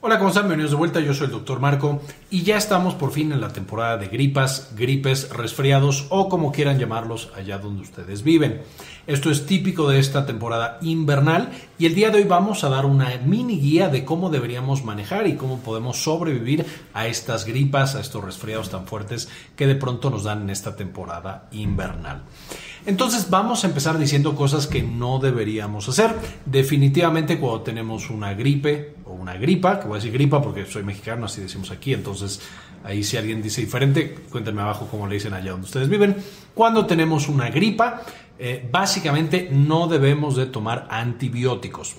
Hola, ¿cómo están? Bienvenidos de vuelta, yo soy el doctor Marco y ya estamos por fin en la temporada de gripas, gripes, resfriados o como quieran llamarlos allá donde ustedes viven. Esto es típico de esta temporada invernal y el día de hoy vamos a dar una mini guía de cómo deberíamos manejar y cómo podemos sobrevivir a estas gripas, a estos resfriados tan fuertes que de pronto nos dan en esta temporada invernal. Entonces vamos a empezar diciendo cosas que no deberíamos hacer. Definitivamente cuando tenemos una gripe o una gripa, que voy a decir gripa porque soy mexicano, así decimos aquí, entonces ahí si alguien dice diferente, cuéntenme abajo cómo le dicen allá donde ustedes viven. Cuando tenemos una gripa, eh, básicamente no debemos de tomar antibióticos.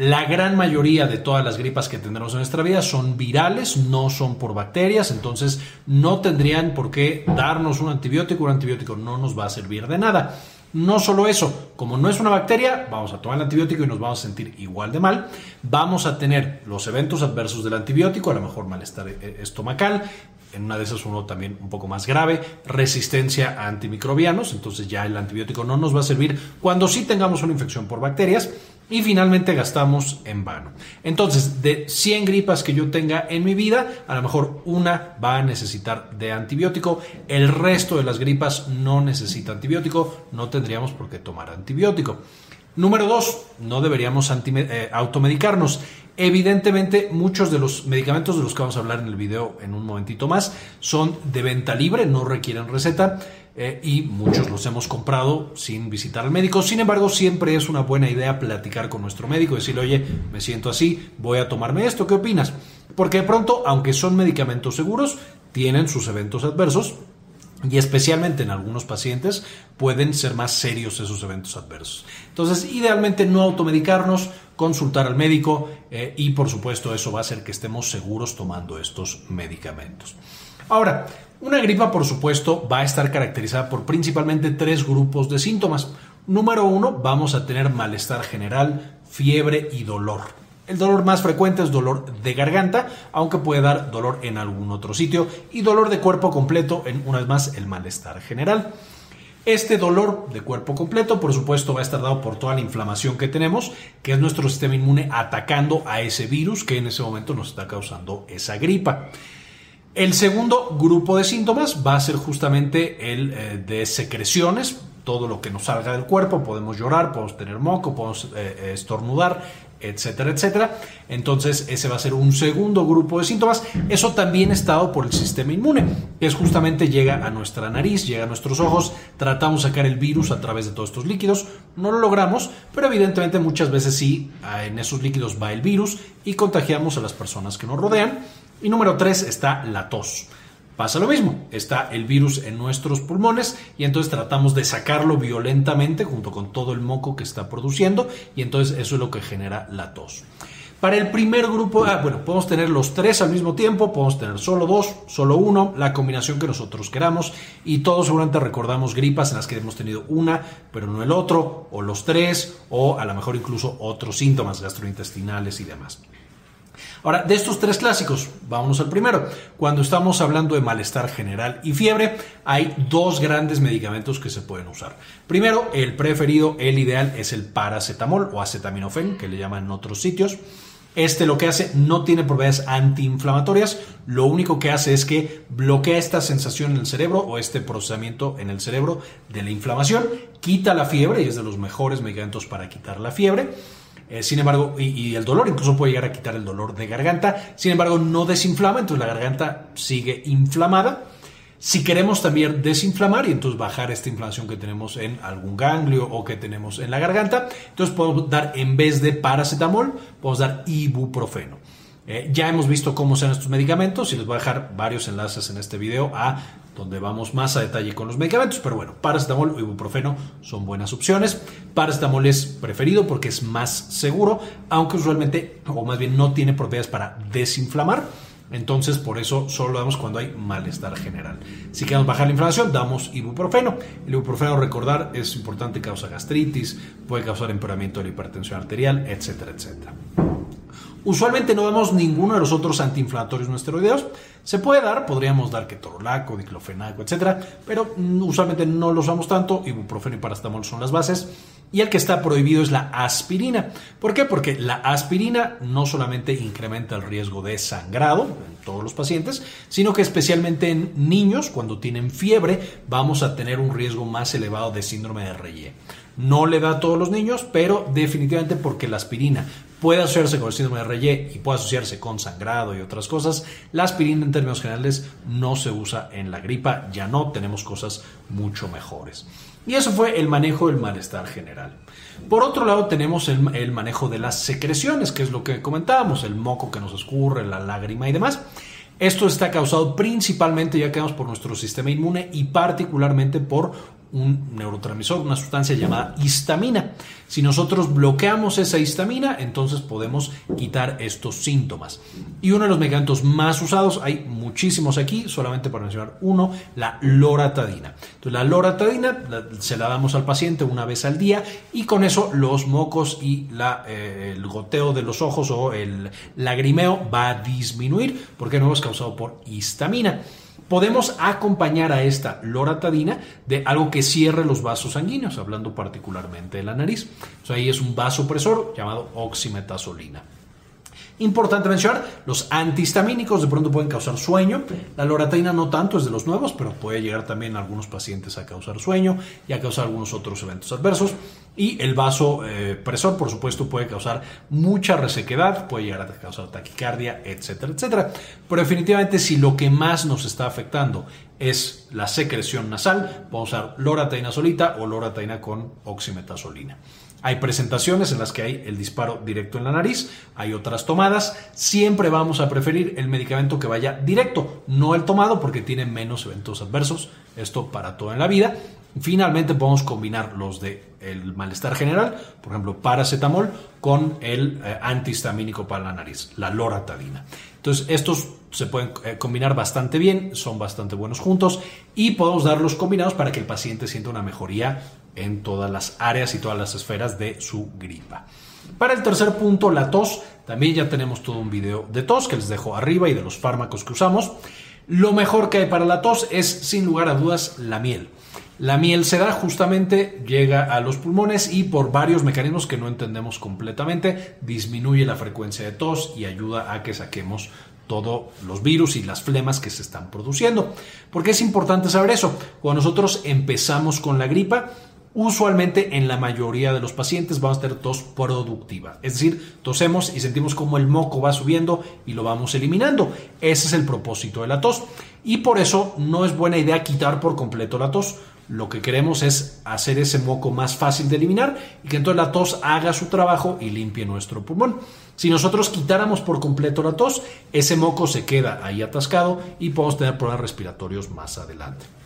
La gran mayoría de todas las gripas que tendremos en nuestra vida son virales, no son por bacterias, entonces no tendrían por qué darnos un antibiótico. Un antibiótico no nos va a servir de nada. No solo eso, como no es una bacteria, vamos a tomar el antibiótico y nos vamos a sentir igual de mal. Vamos a tener los eventos adversos del antibiótico, a lo mejor malestar eh, estomacal, en una de esas uno también un poco más grave, resistencia a antimicrobianos, entonces ya el antibiótico no nos va a servir cuando sí tengamos una infección por bacterias y finalmente gastamos en vano. Entonces, de 100 gripas que yo tenga en mi vida, a lo mejor una va a necesitar de antibiótico, el resto de las gripas no necesita antibiótico, no tendríamos por qué tomar antibiótico. Número dos, no deberíamos eh, automedicarnos. Evidentemente, muchos de los medicamentos de los que vamos a hablar en el video en un momentito más son de venta libre, no requieren receta eh, y muchos los hemos comprado sin visitar al médico. Sin embargo, siempre es una buena idea platicar con nuestro médico, decirle, oye, me siento así, voy a tomarme esto, ¿qué opinas? Porque de pronto, aunque son medicamentos seguros, tienen sus eventos adversos y especialmente en algunos pacientes pueden ser más serios esos eventos adversos. Entonces, idealmente no automedicarnos, consultar al médico eh, y por supuesto eso va a hacer que estemos seguros tomando estos medicamentos. Ahora, una gripa, por supuesto, va a estar caracterizada por principalmente tres grupos de síntomas. Número uno, vamos a tener malestar general, fiebre y dolor. El dolor más frecuente es dolor de garganta, aunque puede dar dolor en algún otro sitio, y dolor de cuerpo completo en, una vez más, el malestar general. Este dolor de cuerpo completo, por supuesto, va a estar dado por toda la inflamación que tenemos, que es nuestro sistema inmune atacando a ese virus que en ese momento nos está causando esa gripa. El segundo grupo de síntomas va a ser justamente el eh, de secreciones, todo lo que nos salga del cuerpo, podemos llorar, podemos tener moco, podemos eh, eh, estornudar, etcétera, etcétera. Entonces, ese va a ser un segundo grupo de síntomas. Eso también está dado por el sistema inmune, que es justamente llega a nuestra nariz, llega a nuestros ojos, tratamos de sacar el virus a través de todos estos líquidos, no lo logramos, pero evidentemente muchas veces sí, en esos líquidos va el virus y contagiamos a las personas que nos rodean. Y número tres está la tos. Pasa lo mismo, está el virus en nuestros pulmones y entonces tratamos de sacarlo violentamente junto con todo el moco que está produciendo y entonces eso es lo que genera la tos. Para el primer grupo, ah, bueno, podemos tener los tres al mismo tiempo, podemos tener solo dos, solo uno, la combinación que nosotros queramos y todos seguramente recordamos gripas en las que hemos tenido una, pero no el otro, o los tres, o a lo mejor incluso otros síntomas gastrointestinales y demás. Ahora, de estos tres clásicos, vámonos al primero. Cuando estamos hablando de malestar general y fiebre, hay dos grandes medicamentos que se pueden usar. Primero, el preferido, el ideal, es el paracetamol o acetaminofén, que le llaman en otros sitios. Este lo que hace no tiene propiedades antiinflamatorias, lo único que hace es que bloquea esta sensación en el cerebro o este procesamiento en el cerebro de la inflamación, quita la fiebre y es de los mejores medicamentos para quitar la fiebre eh, sin embargo, y, el dolor incluso puede llegar a quitar el dolor de garganta. Sin embargo, no desinflama, entonces la garganta sigue inflamada. Si queremos también desinflamar y entonces bajar esta inflamación que tenemos en algún ganglio o que tenemos en la garganta, entonces podemos dar en vez de paracetamol, podemos dar ibuprofeno. Eh, ya hemos visto cómo sean estos medicamentos y les voy a dejar varios enlaces en este video a donde vamos más a detalle con los medicamentos, pero bueno, paracetamol o ibuprofeno son buenas opciones. Paracetamol es preferido porque es más seguro, aunque usualmente, o más bien no tiene propiedades para desinflamar. Entonces, por eso solo lo damos cuando hay malestar general. Si queremos bajar la inflamación, damos ibuprofeno. El ibuprofeno, recordar, es importante, causa gastritis, puede causar empeoramiento de la hipertensión arterial, etcétera, etcétera. Usualmente no damos ninguno de los otros antiinflamatorios no esteroideos. Se puede dar, podríamos dar ketorolaco, diclofenaco, etcétera, pero usualmente no los usamos tanto. Ibuprofeno y paracetamol son las bases. y el que está prohibido es la aspirina. ¿Por qué? Porque la aspirina no solamente incrementa el riesgo de sangrado en todos los pacientes, sino que especialmente en niños, cuando tienen fiebre, vamos a tener un riesgo más elevado de síndrome de Reye. No le da a todos los niños, pero definitivamente porque la aspirina puede asociarse con el síndrome de Reye y puede asociarse con sangrado y otras cosas, la aspirina en términos generales no se usa en la gripa, ya no, tenemos cosas mucho mejores. Y eso fue el manejo del malestar general. Por otro lado, tenemos el, manejo de las secreciones, que es lo que comentábamos, el moco que nos escurre, la lágrima y demás. Esto está causado principalmente, ya que vamos por nuestro sistema inmune y particularmente por un neurotransmisor, una sustancia llamada histamina. Si nosotros bloqueamos esa histamina, entonces podemos quitar estos síntomas. Y uno de los medicamentos más usados, hay muchísimos aquí, solamente para mencionar uno, la loratadina. Entonces la loratadina se la damos al paciente una vez al día y con eso los mocos y la, eh, el goteo de los ojos o el lagrimeo va a disminuir porque no es causado por histamina podemos acompañar a esta loratadina de algo que cierre los vasos sanguíneos, hablando particularmente de la nariz. ahí es un vasopresor llamado oximetazolina. Importante mencionar, los antihistamínicos de pronto pueden causar sueño. La loratadina no tanto, es de los nuevos, pero puede llegar también a algunos pacientes a causar sueño y a causar algunos otros eventos adversos. Y el vasopresor, por supuesto, puede causar mucha resequedad, puede llegar a causar taquicardia, etcétera, etcétera. Pero definitivamente si lo que más nos está afectando es la secreción nasal, vamos a usar loratadina solita o loratadina con oximetazolina. Hay presentaciones en las que hay el disparo directo en la nariz, hay otras tomadas. Siempre vamos a preferir el medicamento que vaya directo, no el tomado porque tiene menos eventos adversos. Esto para toda la vida. Finalmente podemos combinar los de el malestar general, por ejemplo, paracetamol, con el eh, antihistamínico para la nariz, la loratadina. Entonces, estos se pueden eh, combinar bastante bien, son bastante buenos juntos y podemos darlos combinados para que el paciente sienta una mejoría en todas las áreas y todas las esferas de su gripa. Para el tercer punto, la tos, también ya tenemos todo un video de tos que les dejo arriba y de los fármacos que usamos. Lo mejor que hay para la tos es, sin lugar a dudas, la miel. La miel se da justamente, llega a los pulmones y por varios mecanismos que no entendemos completamente, disminuye la frecuencia de tos y ayuda a que saquemos todos los virus y las flemas que se están produciendo. ¿Por qué es importante saber eso? Cuando nosotros empezamos con la gripa, Usualmente en la mayoría de los pacientes vamos a tener tos productiva, es decir, tosemos y sentimos como el moco va subiendo y lo vamos eliminando. Ese es el propósito de la tos y por eso no es buena idea quitar por completo la tos. Lo que queremos es hacer ese moco más fácil de eliminar y que entonces la tos haga su trabajo y limpie nuestro pulmón. Si nosotros quitáramos por completo la tos, ese moco se queda ahí atascado y podemos tener problemas respiratorios más adelante.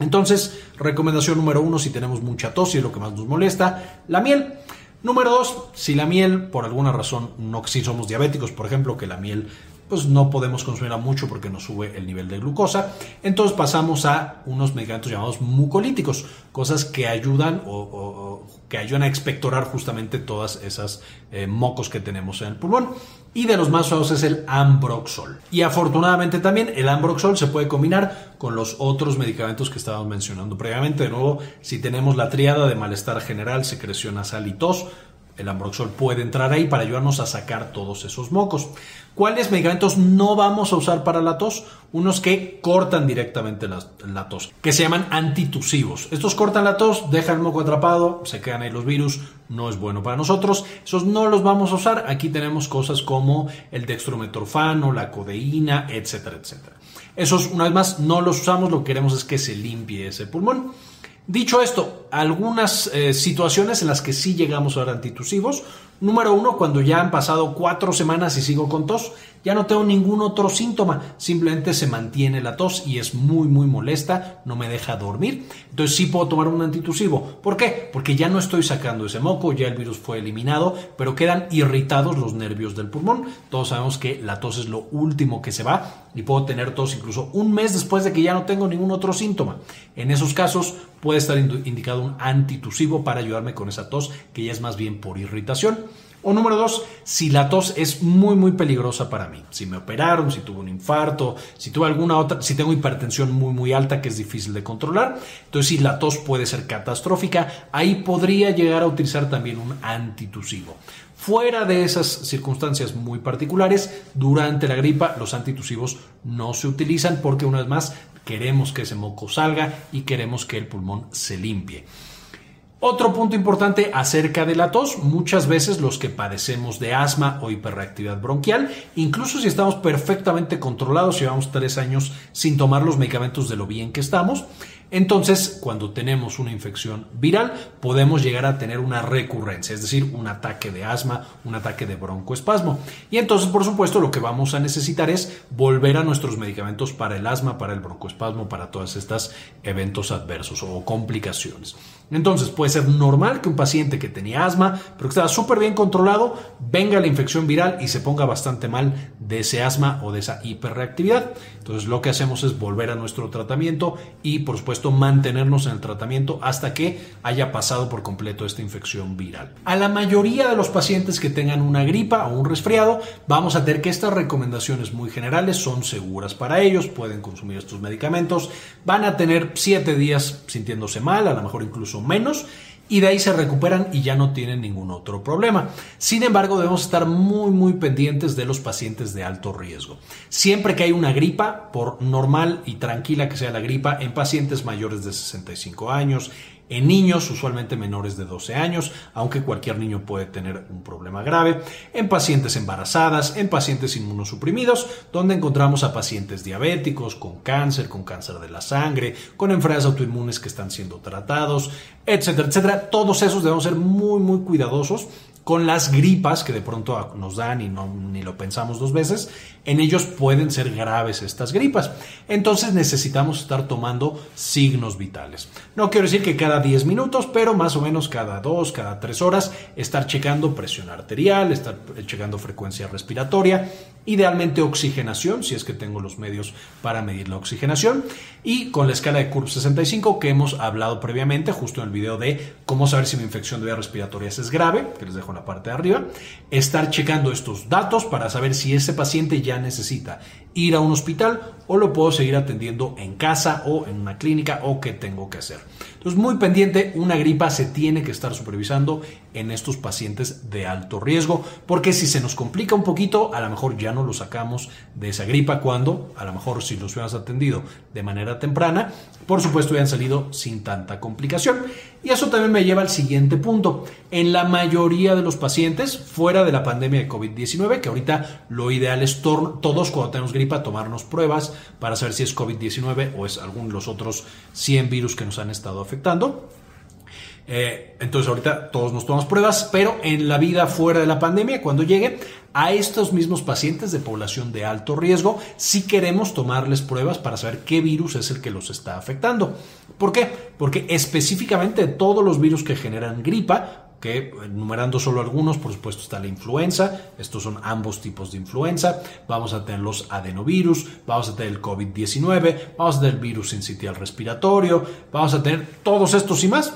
Entonces, recomendación número uno, si tenemos mucha tos y es lo que más nos molesta, la miel. Número dos, si la miel, por alguna razón, no si somos diabéticos, por ejemplo, que la miel pues no podemos consumirla mucho porque nos sube el nivel de glucosa. Entonces pasamos a unos medicamentos llamados mucolíticos, cosas que ayudan o, que ayudan a expectorar justamente todas esas eh, mocos que tenemos en el pulmón. Y de los más usados es el Ambroxol. Y afortunadamente también el Ambroxol se puede combinar con los otros medicamentos que estábamos mencionando previamente. De nuevo, si tenemos la triada de malestar general, secreción nasal y tos, el Ambroxol puede entrar ahí para ayudarnos a sacar todos esos mocos. ¿Cuáles medicamentos no vamos a usar para la tos? Unos que cortan directamente la, tos, que se llaman antitusivos. Estos cortan la tos, dejan el moco atrapado, se quedan ahí los virus, no es bueno para nosotros. Esos no los vamos a usar. Aquí tenemos cosas como el dextrometorfano, la codeína, etcétera, etcétera. Esos, una vez más, no los usamos, lo que queremos es que se limpie ese pulmón. Dicho esto, algunas eh, situaciones en las que sí llegamos a ver antitusivos. Número uno, cuando ya han pasado cuatro semanas y sigo con tos, ya no tengo ningún otro síntoma, simplemente se mantiene la tos y es muy muy molesta, no me deja dormir. Entonces sí puedo tomar un antitusivo. ¿Por qué? Porque ya no estoy sacando ese moco, ya el virus fue eliminado, pero quedan irritados los nervios del pulmón. Todos sabemos que la tos es lo último que se va y puedo tener tos incluso un mes después de que ya no tengo ningún otro síntoma. En esos casos puede estar indicado un antitusivo para ayudarme con esa tos que ya es más bien por irritación. O número dos, si la tos es muy, muy peligrosa para mí. Si me operaron, si tuve un infarto, si tuve alguna otra, si tengo hipertensión muy, muy alta que es difícil de controlar. Entonces, si la tos puede ser catastrófica, ahí podría llegar a utilizar también un antitusivo. Fuera de esas circunstancias muy particulares, durante la gripa los antitusivos no se utilizan porque una vez más queremos que ese moco salga y queremos que el pulmón se limpie. Otro punto importante acerca de la tos, muchas veces los que padecemos de asma o hiperreactividad bronquial, incluso si estamos perfectamente controlados, llevamos tres años sin tomar los medicamentos de lo bien que estamos, entonces, cuando tenemos una infección viral, podemos llegar a tener una recurrencia, es decir, un ataque de asma, un ataque de broncoespasmo. Y entonces, por supuesto, lo que vamos a necesitar es volver a nuestros medicamentos para el asma, para el broncoespasmo, para todos estos eventos adversos o complicaciones. Entonces, puede ser normal que un paciente que tenía asma, pero que estaba súper bien controlado, venga la infección viral y se ponga bastante mal de ese asma o de esa hiperreactividad. Entonces, lo que hacemos es volver a nuestro tratamiento y, por supuesto, mantenernos en el tratamiento hasta que haya pasado por completo esta infección viral. A la mayoría de los pacientes que tengan una gripa o un resfriado, vamos a tener que estas recomendaciones muy generales son seguras para ellos, pueden consumir estos medicamentos, van a tener 7 días sintiéndose mal, a lo mejor incluso menos, y de ahí se recuperan y ya no tienen ningún otro problema. Sin embargo, debemos estar muy muy pendientes de los pacientes de alto riesgo. Siempre que hay una gripa, por normal y tranquila que sea la gripa, en pacientes mayores de 65 años, en niños usualmente menores de 12 años, aunque cualquier niño puede tener un problema grave, en pacientes embarazadas, en pacientes inmunosuprimidos, donde encontramos a pacientes diabéticos, con cáncer, con cáncer de la sangre, con enfermedades autoinmunes que están siendo tratados, etcétera, etcétera. Todos esos debemos ser muy, muy cuidadosos con las gripas que de pronto nos dan y no, ni lo pensamos dos veces, en ellos pueden ser graves estas gripas. Entonces necesitamos estar tomando signos vitales. No quiero decir que cada 10 minutos, pero más o menos cada 2, cada 3 horas, estar checando presión arterial, estar checando frecuencia respiratoria, idealmente oxigenación, si es que tengo los medios para medir la oxigenación, y con la escala de CURB 65 que hemos hablado previamente, justo en el video de cómo saber si mi infección de vías respiratorias es grave, que les dejo la parte de arriba, estar checando estos datos para saber si ese paciente ya necesita ir a un hospital o lo puedo seguir atendiendo en casa o en una clínica o qué tengo que hacer. Entonces, muy pendiente, una gripa se tiene que estar supervisando en estos pacientes de alto riesgo, porque si se nos complica un poquito, a lo mejor ya no lo sacamos de esa gripa cuando, a lo mejor si los hubieras atendido de manera temprana, por supuesto hubieran salido sin tanta complicación. Y eso también me lleva al siguiente punto. En la mayoría de los pacientes, fuera de la pandemia de COVID-19, que ahorita lo ideal es todos cuando tenemos gripa tomarnos pruebas para saber si es COVID-19 o es algún de los otros 100 virus que nos han estado afectando. Eh, entonces ahorita todos nos tomamos pruebas, pero en la vida fuera de la pandemia, cuando llegue a estos mismos pacientes de población de alto riesgo, sí queremos tomarles pruebas para saber qué virus es el que los está afectando. ¿Por qué? Porque específicamente todos los virus que generan gripa, que enumerando solo algunos, por supuesto está la influenza, estos son ambos tipos de influenza, vamos a tener los adenovirus, vamos a tener el COVID-19, vamos a tener el virus sincitial respiratorio, vamos a tener todos estos y más.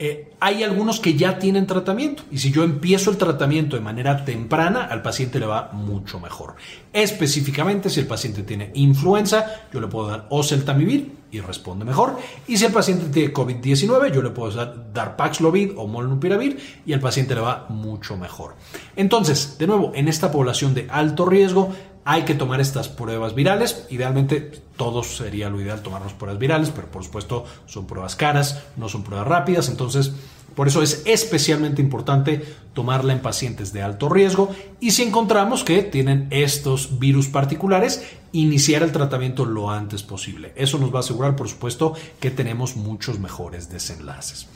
Eh, hay algunos que ya tienen tratamiento y si yo empiezo el tratamiento de manera temprana, al paciente le va mucho mejor. Específicamente, si el paciente tiene influenza, yo le puedo dar oseltamivir y responde mejor. Y si el paciente tiene COVID-19, yo le puedo dar, dar Paxlovid o Molnupiravir y al paciente le va mucho mejor. Entonces, de nuevo, en esta población de alto riesgo, hay que tomar estas pruebas virales. Idealmente, todos sería lo ideal tomarnos pruebas virales, pero por supuesto son pruebas caras, no son pruebas rápidas. Entonces, por eso es especialmente importante tomarla en pacientes de alto riesgo y si encontramos que tienen estos virus particulares, iniciar el tratamiento lo antes posible. Eso nos va a asegurar, por supuesto, que tenemos muchos mejores desenlaces.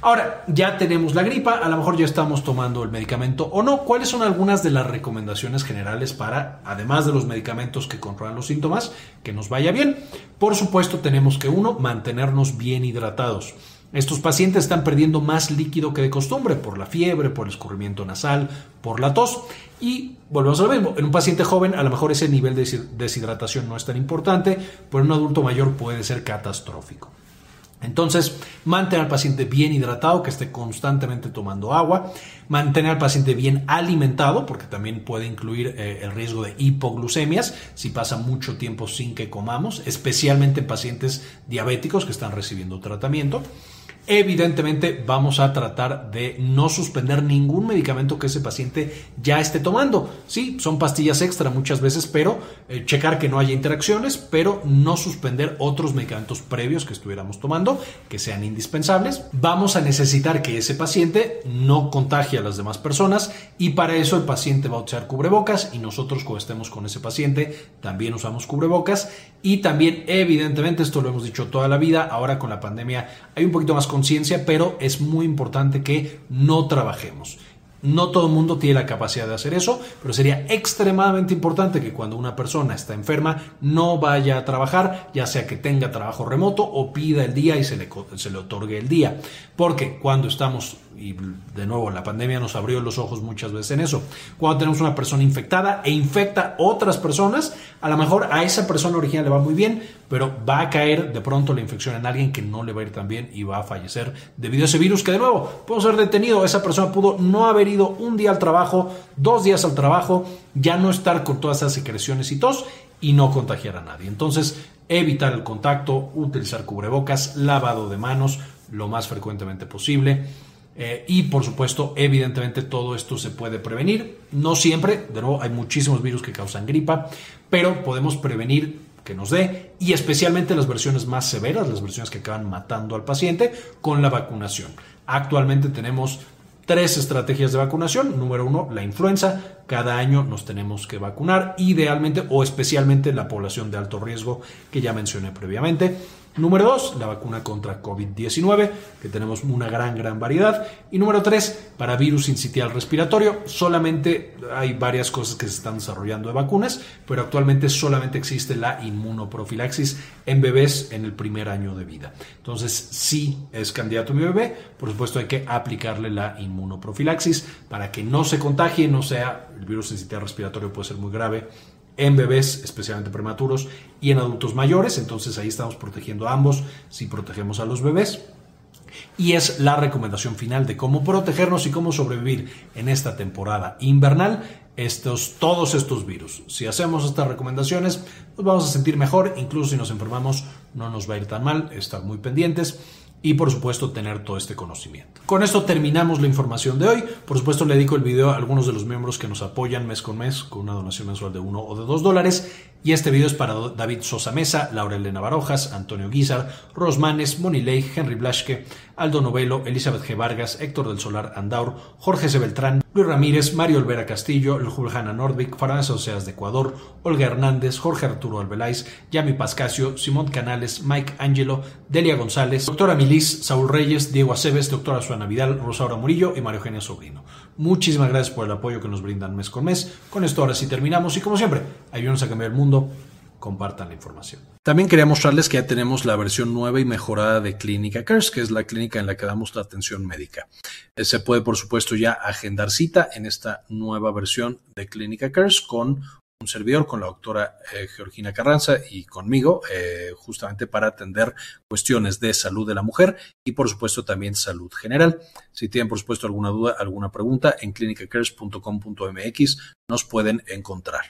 Ahora, ya tenemos la gripa, a lo mejor ya estamos tomando el medicamento o no. ¿Cuáles son algunas de las recomendaciones generales para, además de los medicamentos que controlan los síntomas, que nos vaya bien? Por supuesto, tenemos que, uno, mantenernos bien hidratados. Estos pacientes están perdiendo más líquido que de costumbre por la fiebre, por el escurrimiento nasal, por la tos. Y volvemos a lo mismo, en un paciente joven a lo mejor ese nivel de deshidratación no es tan importante, pero en un adulto mayor puede ser catastrófico. Entonces, mantener al paciente bien hidratado, que esté constantemente tomando agua, mantener al paciente bien alimentado, porque también puede incluir eh, el riesgo de hipoglucemias si pasa mucho tiempo sin que comamos, especialmente en pacientes diabéticos que están recibiendo tratamiento. Evidentemente vamos a tratar de no suspender ningún medicamento que ese paciente ya esté tomando. Sí, son pastillas extra muchas veces, pero eh, checar que no haya interacciones, pero no suspender otros medicamentos previos que estuviéramos tomando, que sean indispensables. Vamos a necesitar que ese paciente no contagie a las demás personas y para eso el paciente va a usar cubrebocas y nosotros cuando estemos con ese paciente también usamos cubrebocas y también evidentemente, esto lo hemos dicho toda la vida, ahora con la pandemia hay un poquito más conciencia, pero es muy importante que no trabajemos. No todo el mundo tiene la capacidad de hacer eso, pero sería extremadamente importante que cuando una persona está enferma no vaya a trabajar, ya sea que tenga trabajo remoto o pida el día y se le, se le otorgue el día. Porque cuando estamos, y de nuevo la pandemia nos abrió los ojos muchas veces en eso, cuando tenemos una persona infectada e infecta otras personas, a lo mejor a esa persona original le va muy bien, pero va a caer de pronto la infección en alguien que no le va a ir tan bien y va a fallecer debido a ese virus que de nuevo puede ser detenido. Esa persona pudo no haber ido un día al trabajo, dos días al trabajo, ya no estar con todas esas secreciones y tos y no contagiar a nadie. Entonces, evitar el contacto, utilizar cubrebocas, lavado de manos lo más frecuentemente posible. Eh, y por supuesto, evidentemente todo esto se puede prevenir. No siempre, de nuevo, hay muchísimos virus que causan gripa, pero podemos prevenir que nos dé y especialmente las versiones más severas, las versiones que acaban matando al paciente con la vacunación. Actualmente tenemos tres estrategias de vacunación. Número uno, la influenza. Cada año nos tenemos que vacunar, idealmente o especialmente la población de alto riesgo que ya mencioné previamente. Número dos, la vacuna contra COVID-19, que tenemos una gran, gran variedad. Y número tres, para virus incitial respiratorio, solamente hay varias cosas que se están desarrollando de vacunas, pero actualmente solamente existe la inmunoprofilaxis en bebés en el primer año de vida. Entonces, si es candidato mi bebé, por supuesto hay que aplicarle la inmunoprofilaxis para que no se contagie, no sea, el virus incitial respiratorio puede ser muy grave en bebés, especialmente prematuros, y en adultos mayores. Entonces ahí estamos protegiendo a ambos si protegemos a los bebés. Y es la recomendación final de cómo protegernos y cómo sobrevivir en esta temporada invernal estos, todos estos virus. Si hacemos estas recomendaciones, nos vamos a sentir mejor, incluso si nos enfermamos no nos va a ir tan mal, estar muy pendientes y por supuesto tener todo este conocimiento. Con esto terminamos la información de hoy. Por supuesto le dedico el video a algunos de los miembros que nos apoyan mes con mes con una donación mensual de 1 o de 2 dólares. Y este video es para David Sosa Mesa, Laura Elena Barojas, Antonio Guizar, Rosmanes, Monilei, Henry Blaschke, Aldo Novelo, Elizabeth G. Vargas, Héctor del Solar Andaur, Jorge C. Beltrán, Luis Ramírez, Mario Olvera Castillo, Juliana Nordvik, Fernando Oseas de Ecuador, Olga Hernández, Jorge Arturo Albeláis, Yami Pascasio, Simón Canales, Mike Angelo, Delia González, doctora Milis, Saúl Reyes, Diego Aceves, doctora Suana Vidal, Rosaura Murillo y Mario Eugenia Sobrino. Muchísimas gracias por el apoyo que nos brindan mes con mes. Con esto ahora sí terminamos y como siempre, ayúdenos a cambiar el mundo compartan la información. También quería mostrarles que ya tenemos la versión nueva y mejorada de Clínica Cares, que es la clínica en la que damos la atención médica. Eh, se puede, por supuesto, ya agendar cita en esta nueva versión de Clínica Cares con un servidor, con la doctora eh, Georgina Carranza y conmigo, eh, justamente para atender cuestiones de salud de la mujer y, por supuesto, también salud general. Si tienen, por supuesto, alguna duda, alguna pregunta, en clinicacares.com.mx nos pueden encontrar.